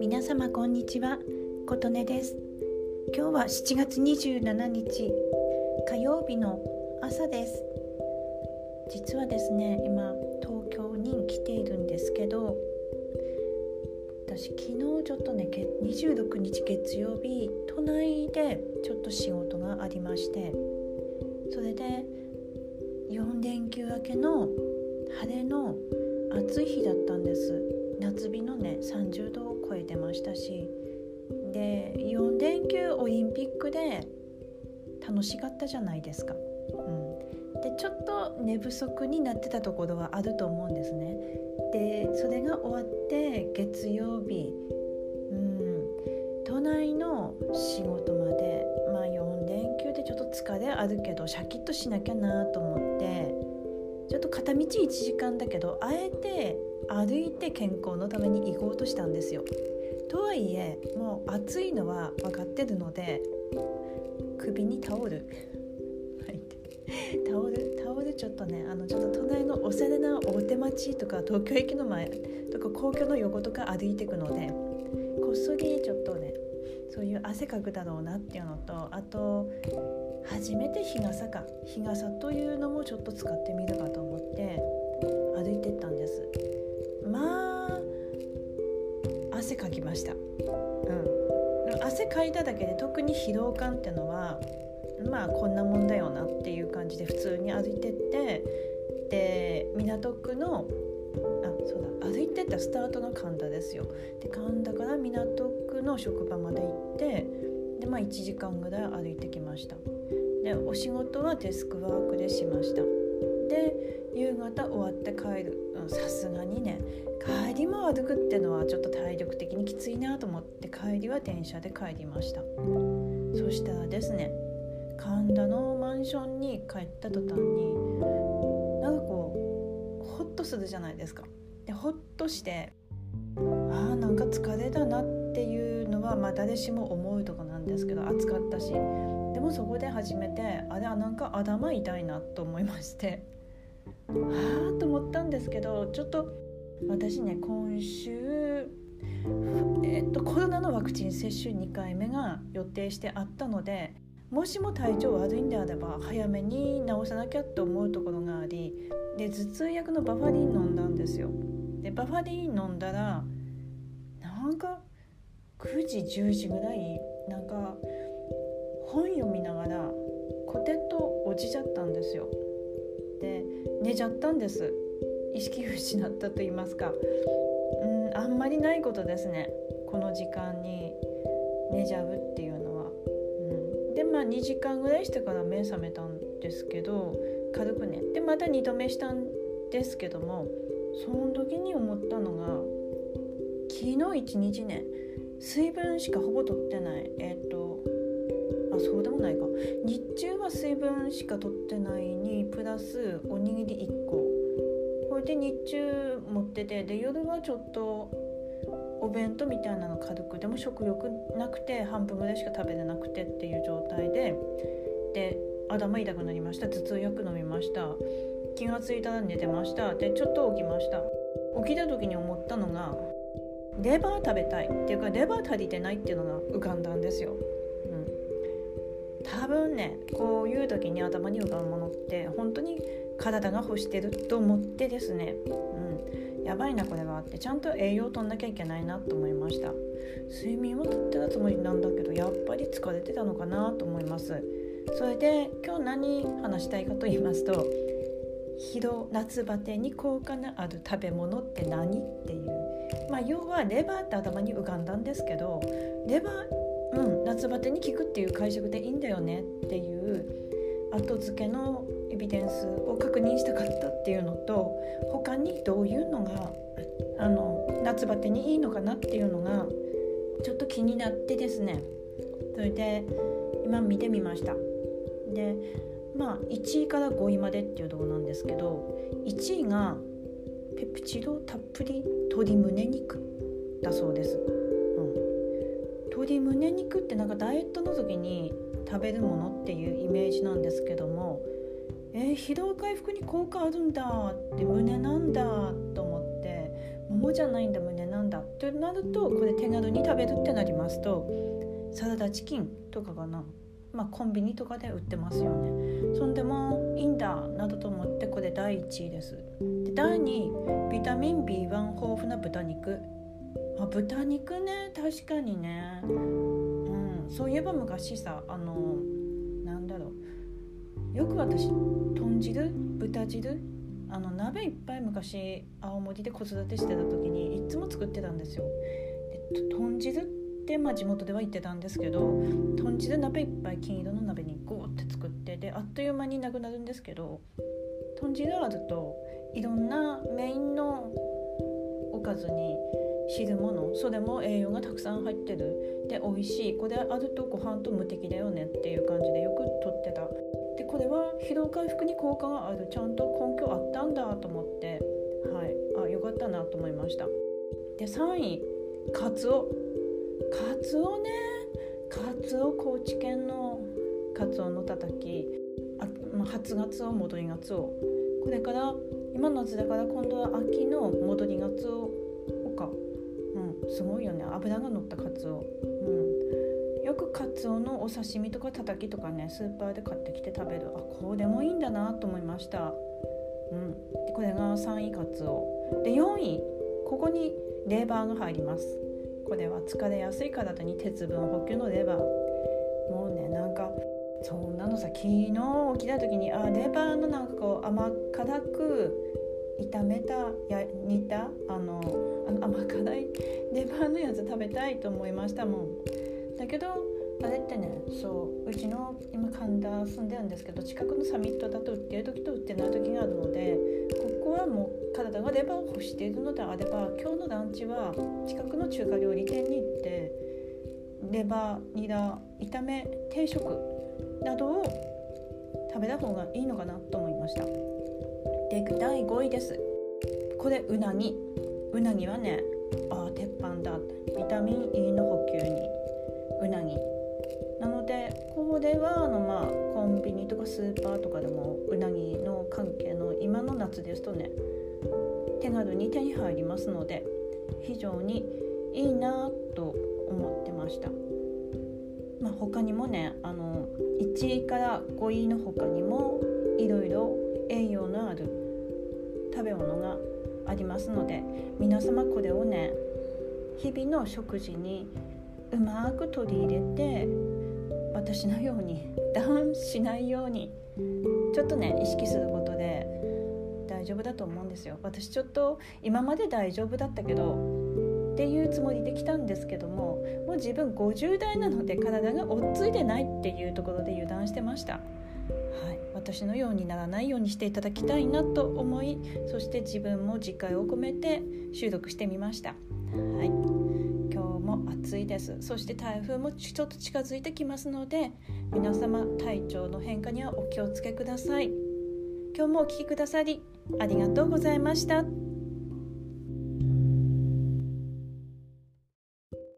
皆様こんにちは琴音です。今日は7月27日火曜日の朝です。実はですね今東京に来ているんですけど私昨日ちょっとね26日月曜日都内でちょっと仕事がありましてそれで4連休明けの晴れの暑い日だったんです夏日のね30度を超えてましたしで4連休オリンピックで楽しかったじゃないですか。うん、でちょっと寝不足になってたところはあると思うんですね。でそれが終わって月曜日、うん、都内の仕事でちょっと疲れあるけどシャキッとしなきゃなと思ってちょっと片道1時間だけどあえて歩いて健康のために行こうとしたんですよ。とはいえもう暑いのは分かってるので首にタオルタオルタオルちょっとねあのちょっと隣のおしゃれな大手町とか東京駅の前とか皇居の横とか歩いていくのでこっそりちょっとねそういう汗かくだろうなっていうのとあと初めて日傘か。日傘というのもちょっと使ってみるかと思って歩いてったんです。まあ汗かきました。うん。汗かいただけで特に疲労感ってのはまあこんなもんだよなっていう感じで普通に歩いてってで港区のあそうだ歩いてったスタートの神田ですよ。で神田から港区の職場まで行ってでまあ1時間ぐらい歩いてきました。でお仕事はデスクワークでしました。で夕方終わって帰る。さすがにね帰りも歩くってのはちょっと体力的にきついなと思って帰りは電車で帰りました。そしたらですね神田のマンションに帰った途端になんかこうホッとするじゃないですか。でホッとしてあーなんか疲れたなっていうはまあ誰しも思うとこなんですけど暑かったし。でもそこで初めてあれはなんか頭痛いなと思いまして。ああと思ったんですけどちょっと私ね今週えっとコロナのワクチン接種2回目が予定してあったのでもしも体調悪いんであれば早めに治さなきゃって思うところがありで頭痛薬のバファリン飲んだんですよ。でバファリン飲んだらなんか9時10時ぐらいなんか本読みながらコテッと落ちちゃったんですよ。で寝ちゃったんです。意識失ったと言いますか。うんあんまりないことですね。この時間に寝ちゃうっていうのは、うん、でまあ2時間ぐらいしてから目覚めたんですけど軽くね。でまた2度目したんですけどもその時に思ったのが昨日一日ね水分しかほぼ取ってない。えっ、とあそうでもないか。日中は水分しか取ってないにプラスおにぎり1個。これで日中持っててで夜はちょっとお弁当みたいなの軽くでも食欲なくて半分ぐらいしか食べれなくてっていう状態でで頭痛くなりました。頭痛薬飲みました。気が付いたら寝てました。でちょっと起きました。起きた時に思ったのがレバー食べたいっていうかレバー足りてないっていうのが浮かんだんですよ。多分ねこういう時に頭に浮かぶものって本当に体が欲してると思ってですね、うん、やばいなこれはって。ちゃんと栄養とんなきゃいけないなと思いました。睡眠をとってたつもりなんだけどやっぱり疲れてたのかなと思います。それで今日何話したいかと言いますと疲労夏バテに効果のある食べ物って何？っまあ要はレバーって頭に浮かんだんですけどレバーうん、夏バテに効くっていう解釈でいいんだよねっていう後付けのエビデンスを確認したかったっていうのと他にどういうのがあの夏バテにいいのかなっていうのがちょっと気になってですね。それで今見てみました。でまあ1位から5位までっていうとこなんですけど1位がペプチドたっぷり鶏胸肉だそうです。うん。鶏胸肉ってなんかダイエットの時に食べるものっていうイメージなんですけどもえー、疲労回復に効果あるんだって胸なんだと思って桃じゃないんだ胸なんだってなるとこれ手軽に食べるってなりますとサラダチキンとかかな。まあ、コンビニとかで売ってますよね。そんでもいいんだなどと思ってこれ第1位です。で第2位ビタミン B1 豊富な豚肉、あ、豚肉ね確かにね。うんそういえば昔さあのなんだろう。よく私豚汁豚汁あの鍋いっぱい昔青森で子育てしてた時にいつも作ってたんですよ。で豚汁っ、まあ、地元では言ってたんですけど豚汁鍋いっぱい金色の鍋にゴーって作ってであっという間になくなるんですけど豚汁あるといろんなメインのおかずに汁物それも栄養がたくさん入ってる。で美味しい。これあるとご飯と無敵だよねっていう感じでよくとってた。でこれは疲労回復に効果がある。ちゃんと根拠あったんだと思って。はい。あよかったなと思いました。で3位カツオ。ツオね。カツオ高知県のカツオのたたき。あ、まあ、初ガツオ戻りガツオ。これから今の夏だから今度は秋の戻りガツオか。うんすごいよね。脂が乗ったカツオ。うん。よくカツオのお刺身とかたたきとかねスーパーで買ってきて食べる。あこうでもいいんだなと思いました。うん。これが3位カツオ。で4位。ここにレバーが入ります。これは疲れやすい体に鉄分補給のレバー。もうねなんかそんなのさ昨日起きた時にあレバーのなんかこう甘辛く炒めたや煮たあのあの甘辛いレバーのやつ食べたいと思いましたもん。だけどあれってねそううちの今神田住んでるんですけど近くのサミットだと売ってる時と売ってない時があるので体がレバーを欲しているのであれば今日のランチは近くの中華料理店に行ってレバーニラ炒め定食などを食べた方がいいのかなと思いました。で第5位です。これうなぎ。うなぎはねああ鉄板だ。ビタミン E の補給に。うなぎ。なのでこれはあのまあコンビニとかスーパーとかでもうなぎの関係の今の夏ですとね手軽に手に入りますので非常にいいなと思ってました。まあ、他にもねあの1位から5位の他にもいろいろ栄養のある食べ物がありますので皆様これをね日々の食事にうまく取り入れて私のようにダウンしないようにちょっとね意識することで丈夫だと思うんですよ。私ちょっと今まで大丈夫だったけどっていうつもりで来たんですけどももう自分50代なので体が追っついてないっていうところで油断してました。はい、私のようにならないようにしていただきたいなと思いそして自分も自戒を込めて収録してみました。はい。も暑いです。そして台風もちょっと近づいてきますので皆様体調の変化にはお気をつけください。今日もお聴きくださりありがとうございました。